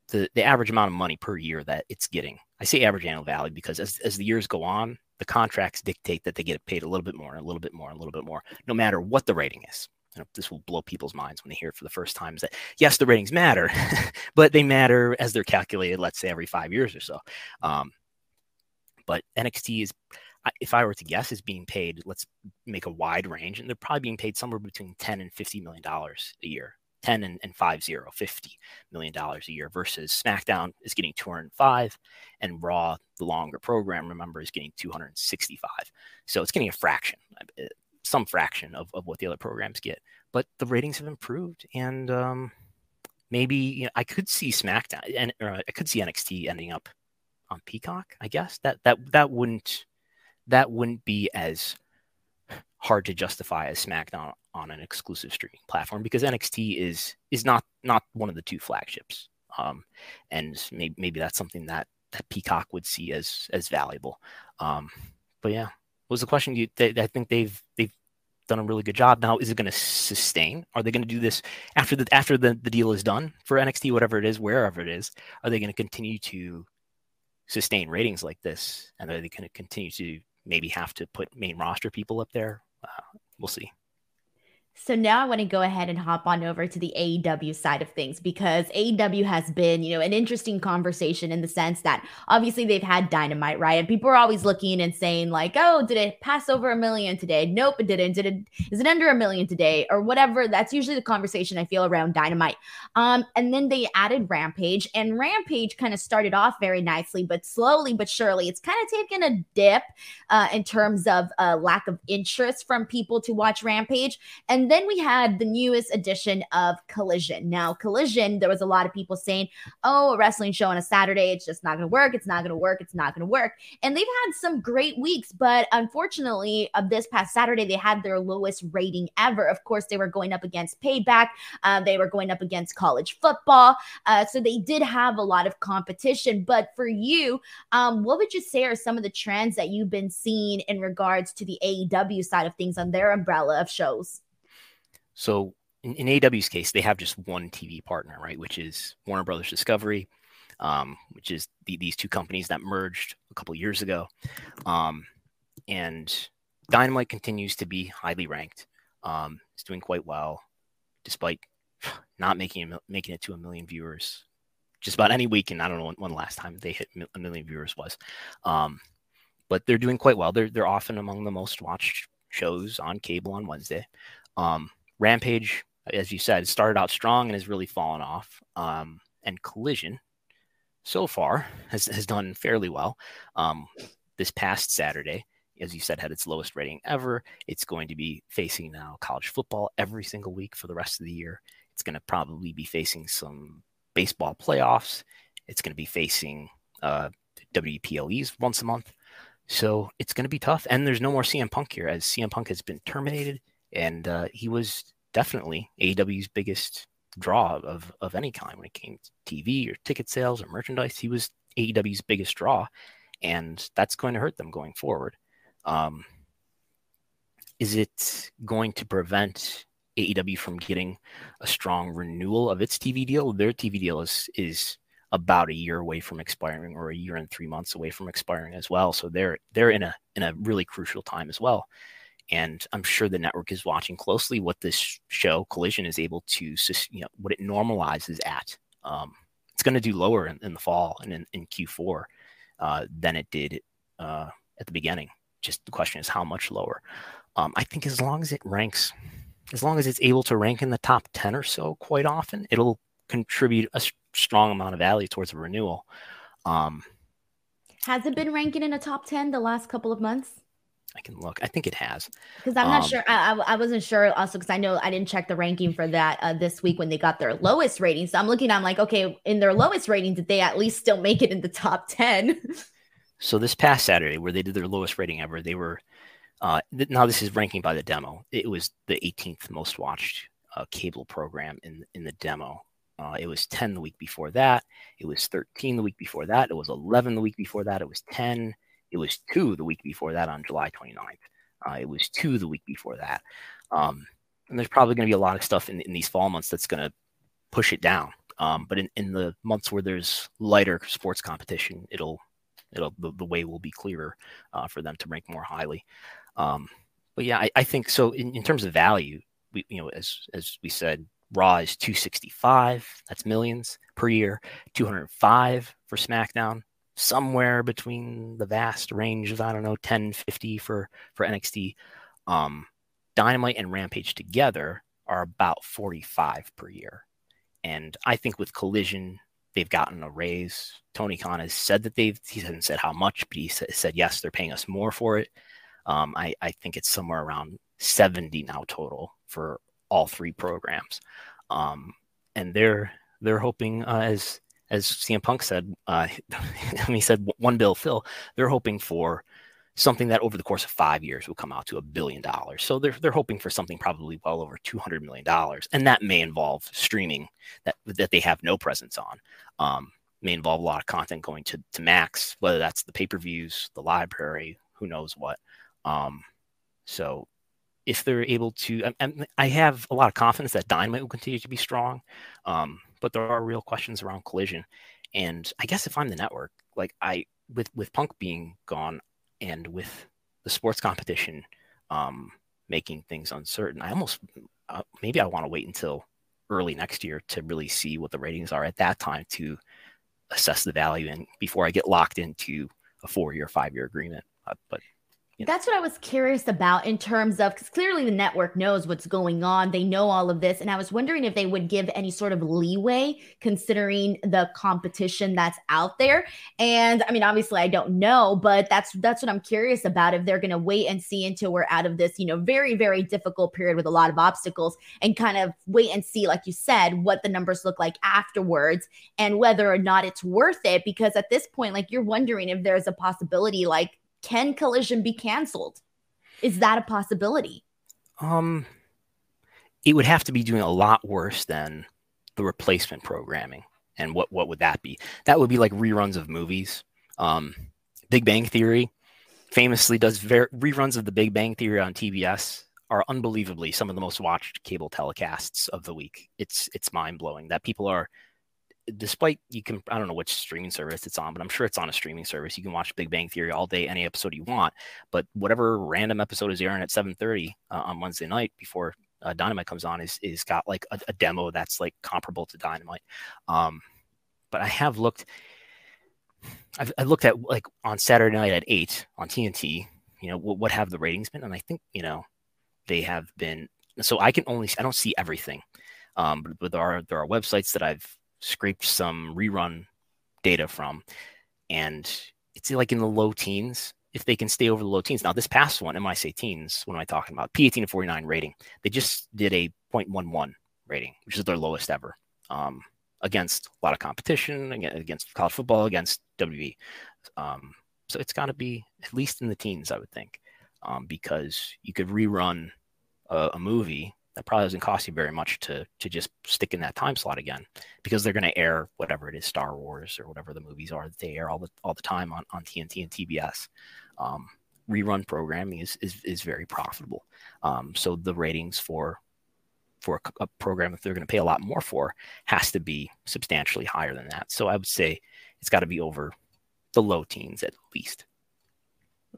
the, the average amount of money per year that it's getting. I say average annual value because as, as the years go on, the contracts dictate that they get paid a little bit more, a little bit more, a little bit more, no matter what the rating is. You know, this will blow people's minds when they hear it for the first time is that yes, the ratings matter, but they matter as they're calculated, let's say every five years or so. Um, but NXT is if I were to guess, is being paid, let's make a wide range, and they're probably being paid somewhere between 10 and 50 million dollars a year. 10 and, and 5 0 50 million dollars a year versus SmackDown is getting 205 and Raw the longer program remember is getting 265 so it's getting a fraction uh, some fraction of, of what the other programs get. But the ratings have improved and um, maybe you know, I could see SmackDown and I could see NXT ending up on Peacock I guess. That that that wouldn't that wouldn't be as hard to justify as SmackDown on an exclusive streaming platform because NXT is is not not one of the two flagships. Um, and maybe maybe that's something that that Peacock would see as as valuable. Um, but yeah, what was the question? You, they, I think they've they've done a really good job. Now, is it going to sustain? Are they going to do this after the after the, the deal is done for NXT, whatever it is, wherever it is? Are they going to continue to sustain ratings like this? And are they going to continue to maybe have to put main roster people up there. Uh, we'll see. So now I want to go ahead and hop on over to the AEW side of things because AEW has been, you know, an interesting conversation in the sense that obviously they've had dynamite, right? And people are always looking and saying, like, oh, did it pass over a million today? Nope, it didn't. Did it is it under a million today? Or whatever. That's usually the conversation I feel around dynamite. Um, and then they added Rampage, and Rampage kind of started off very nicely, but slowly but surely, it's kind of taken a dip uh, in terms of uh, lack of interest from people to watch Rampage. And then we had the newest edition of Collision. Now, Collision, there was a lot of people saying, oh, a wrestling show on a Saturday, it's just not going to work. It's not going to work. It's not going to work. And they've had some great weeks, but unfortunately, of this past Saturday, they had their lowest rating ever. Of course, they were going up against Payback, uh, they were going up against college football. Uh, so they did have a lot of competition. But for you, um, what would you say are some of the trends that you've been seeing in regards to the AEW side of things on their umbrella of shows? So in, in AW's case, they have just one TV partner, right, which is Warner Brothers Discovery, um, which is the, these two companies that merged a couple years ago. Um, and Dynamite continues to be highly ranked. Um, it's doing quite well, despite not making making it to a million viewers. Just about any week, and I don't know when, when last time they hit a million viewers was. Um, but they're doing quite well. They're they're often among the most watched shows on cable on Wednesday. Um, Rampage, as you said, started out strong and has really fallen off. Um, and Collision so far has, has done fairly well. Um, this past Saturday, as you said, had its lowest rating ever. It's going to be facing now college football every single week for the rest of the year. It's going to probably be facing some baseball playoffs. It's going to be facing uh, WPLEs once a month. So it's going to be tough. And there's no more CM Punk here, as CM Punk has been terminated. And uh, he was definitely AEW's biggest draw of, of any kind when it came to TV or ticket sales or merchandise. He was AEW's biggest draw. And that's going to hurt them going forward. Um, is it going to prevent AEW from getting a strong renewal of its TV deal? Their TV deal is is about a year away from expiring or a year and three months away from expiring as well. So they're they're in a in a really crucial time as well. And I'm sure the network is watching closely what this show Collision is able to you know what it normalizes at. Um, it's going to do lower in, in, the fall and in, in Q4 uh, than it did uh, at the beginning. Just the question is how much lower. Um, I think as long as it ranks, as long as it's able to rank in the top 10 or so quite often, it'll contribute a strong amount of value towards a renewal. Um, has it been ranking in a top 10 the last couple of months? I can look. I think it has. Because I'm not um, sure. I, I, wasn't sure also because I know I didn't check the ranking for that uh, this week when they got their lowest rating. So I'm looking, I'm like, okay, in their lowest rating, did they at least still make it in the top 10? so this past Saturday, where they did their lowest rating ever, they were, uh, th- now this is ranking by the demo. It was the 18th most watched uh, cable program in, in the demo. Uh, it was 10 the week before that. It was 13 the week before that. It was 11 the week before that. It was 10. It was 2 the week before that on July 29th. Uh, it was 2 the week before that. Um, and there's probably going to be a lot of stuff in, in these fall months that's going to push it down. Um, but in, in the months where there's lighter sports competition, it'll it'll the, the way will be clearer uh, for them to rank more highly. Um, but yeah, I, I think so. In, in terms of value, we you know as as we said, Raw is 265. That's millions per year. 205 for SmackDown. Somewhere between the vast range of I don't know 1050 for for NXT. Um, Dynamite and Rampage together are about 45 per year. And I think with Collision, they've gotten a raise. Tony Khan has said that they've, he hasn't said how much, but he said, said yes, they're paying us more for it. Um, I, I think it's somewhere around 70 now total for all three programs. Um, and they're they're hoping uh, as as CM Punk said, uh, he said one bill Phil, they're hoping for something that over the course of five years will come out to a billion dollars. So they're they're hoping for something probably well over two hundred million dollars, and that may involve streaming that that they have no presence on. Um, may involve a lot of content going to to Max, whether that's the pay per views, the library, who knows what. Um, so if they're able to, and I have a lot of confidence that Dynamite will continue to be strong, um, but there are real questions around Collision. And I guess if I'm the network, like I with with Punk being gone, and with the sports competition um, making things uncertain, I almost uh, maybe I want to wait until early next year to really see what the ratings are at that time to assess the value and before I get locked into a four year, five year agreement. Uh, but That's what I was curious about in terms of because clearly the network knows what's going on. They know all of this. And I was wondering if they would give any sort of leeway considering the competition that's out there. And I mean, obviously I don't know, but that's that's what I'm curious about. If they're gonna wait and see until we're out of this, you know, very, very difficult period with a lot of obstacles and kind of wait and see, like you said, what the numbers look like afterwards and whether or not it's worth it. Because at this point, like you're wondering if there's a possibility like can collision be canceled? Is that a possibility? Um, it would have to be doing a lot worse than the replacement programming. And what what would that be? That would be like reruns of movies. Um, Big Bang Theory famously does ver- reruns of the Big Bang Theory on TBS are unbelievably some of the most watched cable telecasts of the week. It's it's mind blowing that people are despite you can I don't know which streaming service it's on, but I'm sure it's on a streaming service. You can watch Big Bang Theory all day, any episode you want. But whatever random episode is airing at 7:30 uh, on Wednesday night before uh, Dynamite comes on is is got like a, a, demo that's like comparable to Dynamite. Um, but I have looked. I've, I looked at like on Saturday night at eight on TNT. You know what, what have the ratings been? And I think you know they have been. So I can only I don't see everything. Um, but, but there are there are websites that I've scraped some rerun data from, and it's like in the low teens if they can stay over the low teens. Now, this past one, say teens, what am I talking about? P18 to 49 rating. They just did a 0.11 rating, which is their lowest ever, um, against a lot of competition, against college football, against WE. Um, so it's got to be at least in the teens, I would think, um, because you could rerun a, a movie that probably doesn't cost you very much to to just stick in that time slot again because they're going to air whatever it is Star Wars or whatever the movies are that they air all the all the time on, on TNT and TBS. Um, rerun programming is is, is very profitable. Um, so the ratings for for a, a program that they're going to pay a lot more for has to be substantially higher than that. So I would say it's got to be over the low teens at least.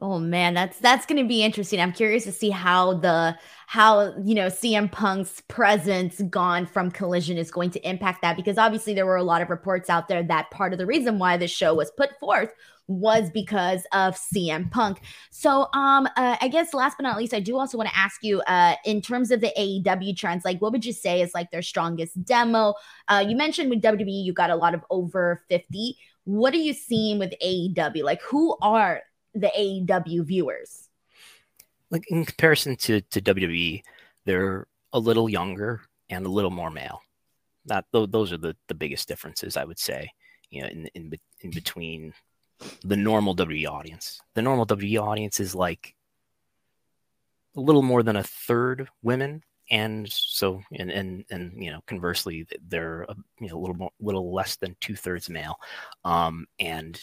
Oh man, that's that's going to be interesting. I'm curious to see how the how you know CM Punk's presence gone from Collision is going to impact that because obviously there were a lot of reports out there that part of the reason why the show was put forth was because of CM Punk. So um uh, I guess last but not least I do also want to ask you uh in terms of the AEW trends like what would you say is like their strongest demo? Uh you mentioned with WWE you got a lot of over 50. What are you seeing with AEW? Like who are the AEW viewers? Like in comparison to, to WWE, they're a little younger and a little more male. That those are the, the biggest differences, I would say. You know, in, in in between the normal WWE audience. The normal WWE audience is like a little more than a third women, and so and and and you know conversely, they're a, you know a little more, a little less than two thirds male, um, and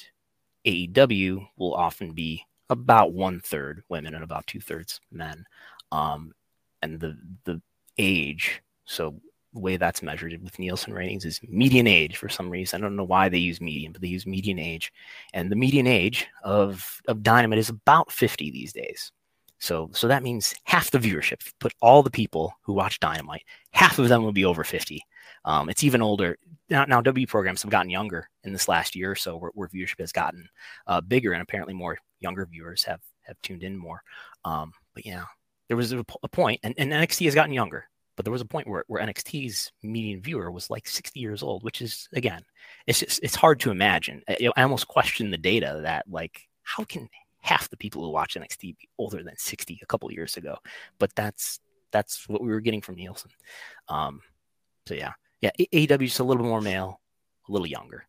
AEW will often be about one third women and about two thirds men. Um, and the the age, so the way that's measured with Nielsen ratings is median age for some reason. I don't know why they use median, but they use median age. And the median age of, of Dynamite is about 50 these days. So so that means half the viewership. Put all the people who watch Dynamite, half of them will be over 50. Um, it's even older now. Now, W programs have gotten younger in this last year or so, where, where viewership has gotten uh, bigger, and apparently more younger viewers have have tuned in more. Um, but yeah, there was a, a point, and, and NXT has gotten younger, but there was a point where, where NXT's median viewer was like 60 years old, which is again, it's just it's hard to imagine. I, I almost question the data that like how can half the people who watch NXT be older than 60 a couple years ago, but that's that's what we were getting from Nielsen. Um, so yeah, yeah, AEW is a little bit more male, a little younger.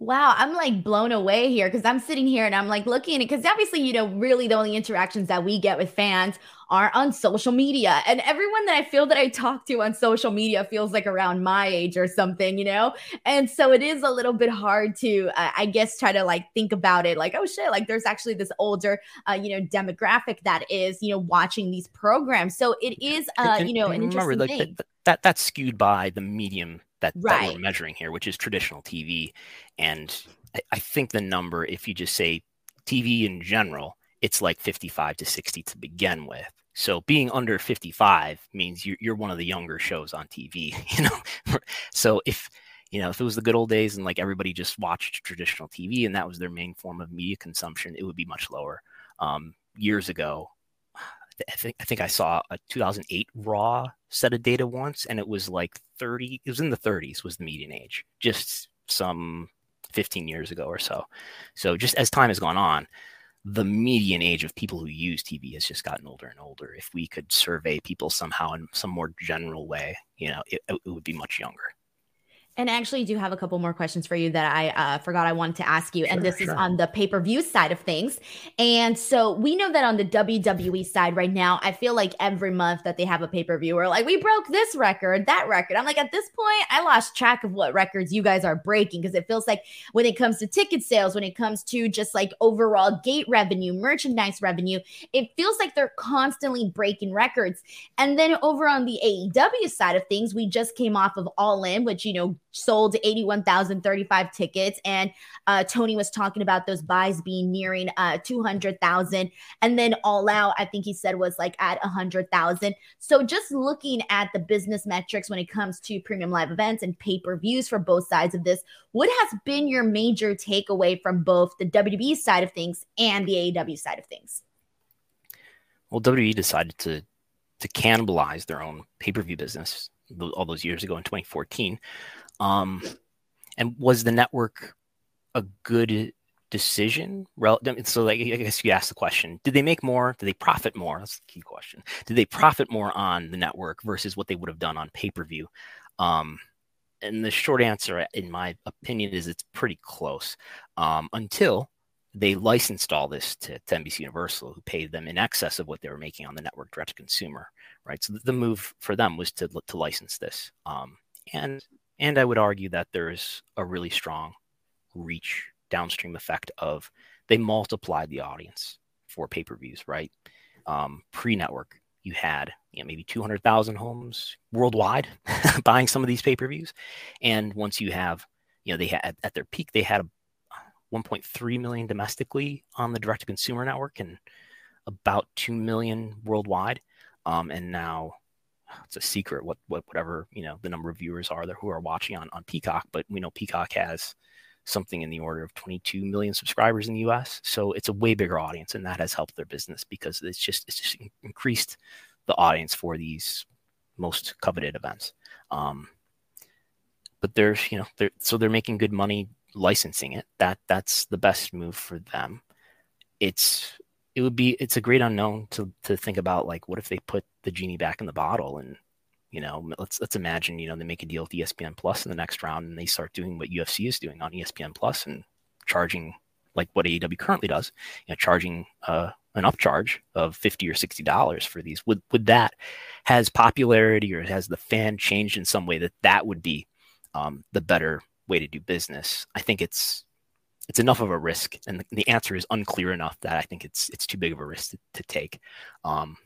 Wow, I'm like blown away here because I'm sitting here and I'm like looking at it because obviously, you know, really the only interactions that we get with fans are on social media. And everyone that I feel that I talk to on social media feels like around my age or something, you know? And so it is a little bit hard to, uh, I guess, try to like think about it like, oh shit, like there's actually this older, uh, you know, demographic that is, you know, watching these programs. So it is, uh, you know, an remember, interesting like, thing. That, that, that's skewed by the medium that, right. that we're measuring here, which is traditional TV. And I, I think the number, if you just say TV in general, it's like 55 to 60 to begin with. So being under 55 means you're, you're one of the younger shows on TV, you know? so if, you know, if it was the good old days and like everybody just watched traditional TV and that was their main form of media consumption, it would be much lower. Um, years ago, I think I think I saw a 2008 Raw set of data once, and it was like 30. It was in the 30s was the median age, just some 15 years ago or so. So just as time has gone on, the median age of people who use TV has just gotten older and older. If we could survey people somehow in some more general way, you know, it, it would be much younger. And actually, do have a couple more questions for you that I uh, forgot I wanted to ask you. Sure, and this sure. is on the pay per view side of things. And so we know that on the WWE side right now, I feel like every month that they have a pay per view, we're like, we broke this record, that record. I'm like, at this point, I lost track of what records you guys are breaking because it feels like when it comes to ticket sales, when it comes to just like overall gate revenue, merchandise revenue, it feels like they're constantly breaking records. And then over on the AEW side of things, we just came off of All In, which, you know, sold 81,035 tickets. And uh, Tony was talking about those buys being nearing uh, 200,000. And then All Out, I think he said was like at 100,000. So just looking at the business metrics when it comes to premium live events and pay per views for both sides of this, what has been your major takeaway from both the WWE side of things and the AEW side of things? Well, WWE decided to to cannibalize their own pay per view business all those years ago in 2014 um, and was the network a good decision. So, like, I guess you asked the question: Did they make more? Did they profit more? That's the key question. Did they profit more on the network versus what they would have done on pay per view? Um, and the short answer, in my opinion, is it's pretty close. Um, until they licensed all this to, to, NBC Universal, who paid them in excess of what they were making on the network direct to consumer, right? So the move for them was to to license this, um, and and I would argue that there is a really strong reach downstream effect of they multiplied the audience for pay per views, right? Um, Pre network, you had you know, maybe 200,000 homes worldwide buying some of these pay per views. And once you have, you know, they had at their peak, they had a 1.3 million domestically on the direct to consumer network and about 2 million worldwide. Um, and now it's a secret what, what, whatever, you know, the number of viewers are there who are watching on, on Peacock, but we know Peacock has something in the order of 22 million subscribers in the US. So it's a way bigger audience and that has helped their business because it's just, it's just increased the audience for these most coveted events. Um, but there's, you know, they're, so they're making good money licensing it. That that's the best move for them. It's it would be it's a great unknown to to think about like what if they put the genie back in the bottle and you know let's let's imagine you know they make a deal with ESPN Plus in the next round and they start doing what UFC is doing on ESPN Plus and charging like what AEW currently does, you know, charging uh, an upcharge of fifty or sixty dollars for these. Would would that has popularity or has the fan changed in some way that that would be um, the better way to do business. I think it's it's enough of a risk, and the, the answer is unclear enough that I think it's it's too big of a risk to, to take. Um,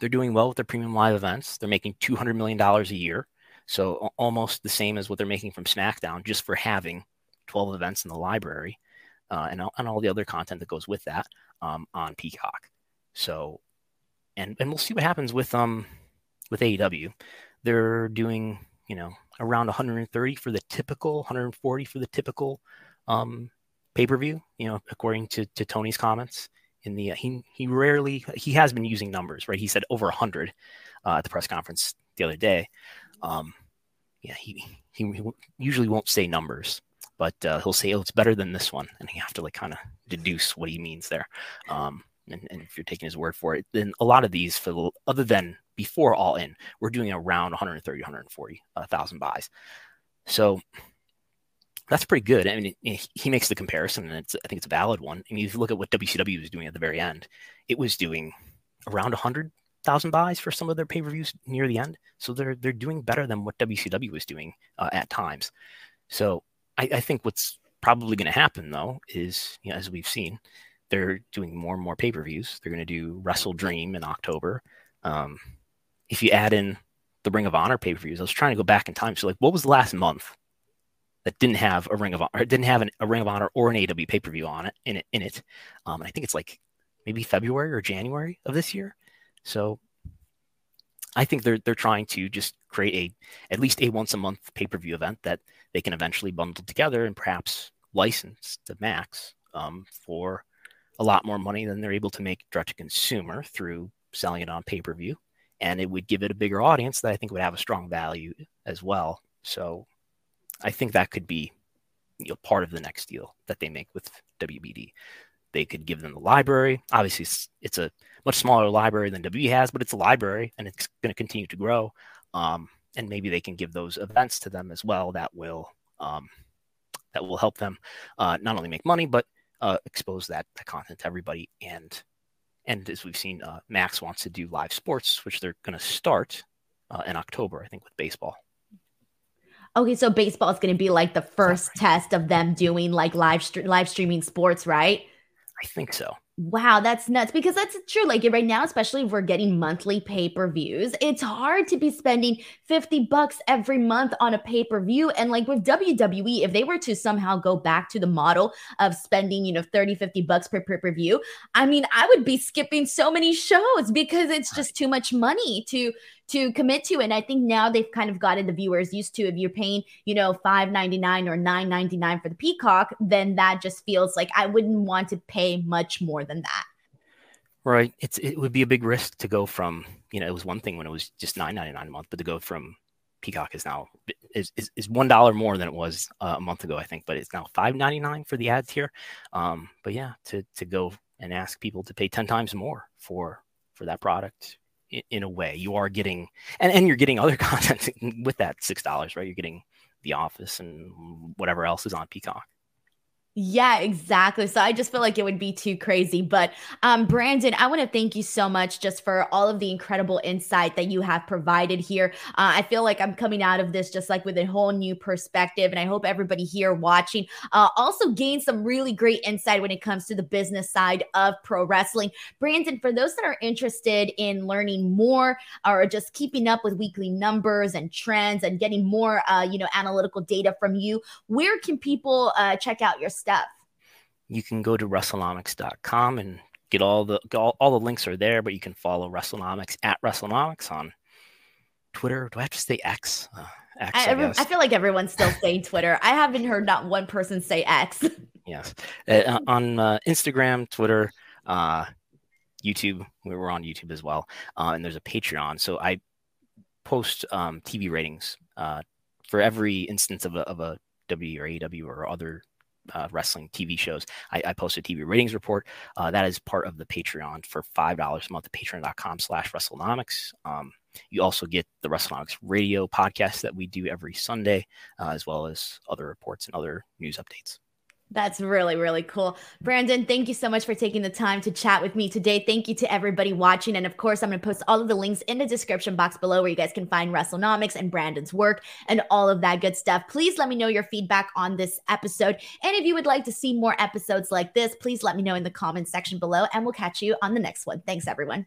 they're doing well with their premium live events. They're making two hundred million dollars a year, so almost the same as what they're making from SmackDown, just for having twelve events in the library, uh, and and all the other content that goes with that um, on Peacock. So, and and we'll see what happens with um with AEW. They're doing you know around 130 for the typical 140 for the typical um, pay-per-view you know according to, to tony's comments in the uh, he he rarely he has been using numbers right? He said over 100 uh, at the press conference the other day. Um, yeah he, he, usually won't say numbers but uh, he'll say oh it's better than this one and you have to like kind of deduce what he means there. Um, and, and, if you're taking his word for it then a lot of these for other than before all in, we're doing around 130, 140,000 uh, buys. So that's pretty good. I mean, he makes the comparison, and I think it's a valid one. I mean, if you look at what WCW was doing at the very end, it was doing around 100,000 buys for some of their pay per views near the end. So they're they're doing better than what WCW was doing uh, at times. So I, I think what's probably going to happen though is, you know, as we've seen, they're doing more and more pay per views. They're going to do WrestleDream in October. Um, if you add in the Ring of Honor pay per views, I was trying to go back in time. So, like, what was the last month that didn't have a Ring of Honor, didn't have an, a Ring of Honor or an AW pay per view on it in it in it? Um, and I think it's like maybe February or January of this year. So, I think they're they're trying to just create a at least a once a month pay per view event that they can eventually bundle together and perhaps license to Max um, for a lot more money than they're able to make direct to consumer through selling it on pay per view and it would give it a bigger audience that I think would have a strong value as well. So I think that could be you know, part of the next deal that they make with WBD. They could give them the library. Obviously, it's, it's a much smaller library than W has, but it's a library and it's going to continue to grow. Um, and maybe they can give those events to them as well that will um, that will help them uh, not only make money but uh, expose that, that content to everybody and and as we've seen, uh, Max wants to do live sports, which they're going to start uh, in October, I think, with baseball. Okay, so baseball is going to be like the first right. test of them doing like live st- live streaming sports, right? I think so. Wow, that's nuts because that's true. Like right now, especially if we're getting monthly pay per views, it's hard to be spending 50 bucks every month on a pay per view. And like with WWE, if they were to somehow go back to the model of spending, you know, 30, 50 bucks per pay per view, I mean, I would be skipping so many shows because it's just too much money to to commit to. And I think now they've kind of gotten the viewers used to if you're paying, you know, five ninety nine or nine ninety nine for the Peacock, then that just feels like I wouldn't want to pay much more than that. Right. It's it would be a big risk to go from, you know, it was one thing when it was just nine ninety nine a month, but to go from Peacock is now is, is, is one dollar more than it was uh, a month ago, I think, but it's now five ninety nine for the ad tier. Um, but yeah, to to go and ask people to pay ten times more for for that product in, a way, you are getting and and you're getting other content with that six dollars, right? You're getting The Office and whatever else is on Peacock. Yeah, exactly. So I just feel like it would be too crazy. But um, Brandon, I want to thank you so much just for all of the incredible insight that you have provided here. Uh, I feel like I'm coming out of this just like with a whole new perspective. And I hope everybody here watching uh, also gained some really great insight when it comes to the business side of pro wrestling. Brandon, for those that are interested in learning more or just keeping up with weekly numbers and trends and getting more, uh, you know, analytical data from you, where can people uh, check out your stuff? You can go to WrestleNomics.com and get all the all, all the links are there, but you can follow WrestleNomics at WrestleNomics on Twitter. Do I have to say X? Uh, X I, I, I, feel like everyone's still saying Twitter. I haven't heard not one person say X. yes, uh, on uh, Instagram, Twitter, uh, YouTube. We were on YouTube as well, uh, and there's a Patreon. So I post um, TV ratings uh, for every instance of a, of a W or AW or other uh, wrestling TV shows. I, I, post a TV ratings report. Uh, that is part of the Patreon for five dollars a month at patreon.com slash WrestleNomics. Um, you also get the WrestleNomics radio podcast that we do every Sunday, uh, as well as other reports and other news updates. That's really, really cool. Brandon, thank you so much for taking the time to chat with me today. Thank you to everybody watching. And of course, I'm going to post all of the links in the description box below where you guys can find WrestleNomics and Brandon's work and all of that good stuff. Please let me know your feedback on this episode. And if you would like to see more episodes like this, please let me know in the comments section below. And we'll catch you on the next one. Thanks, everyone.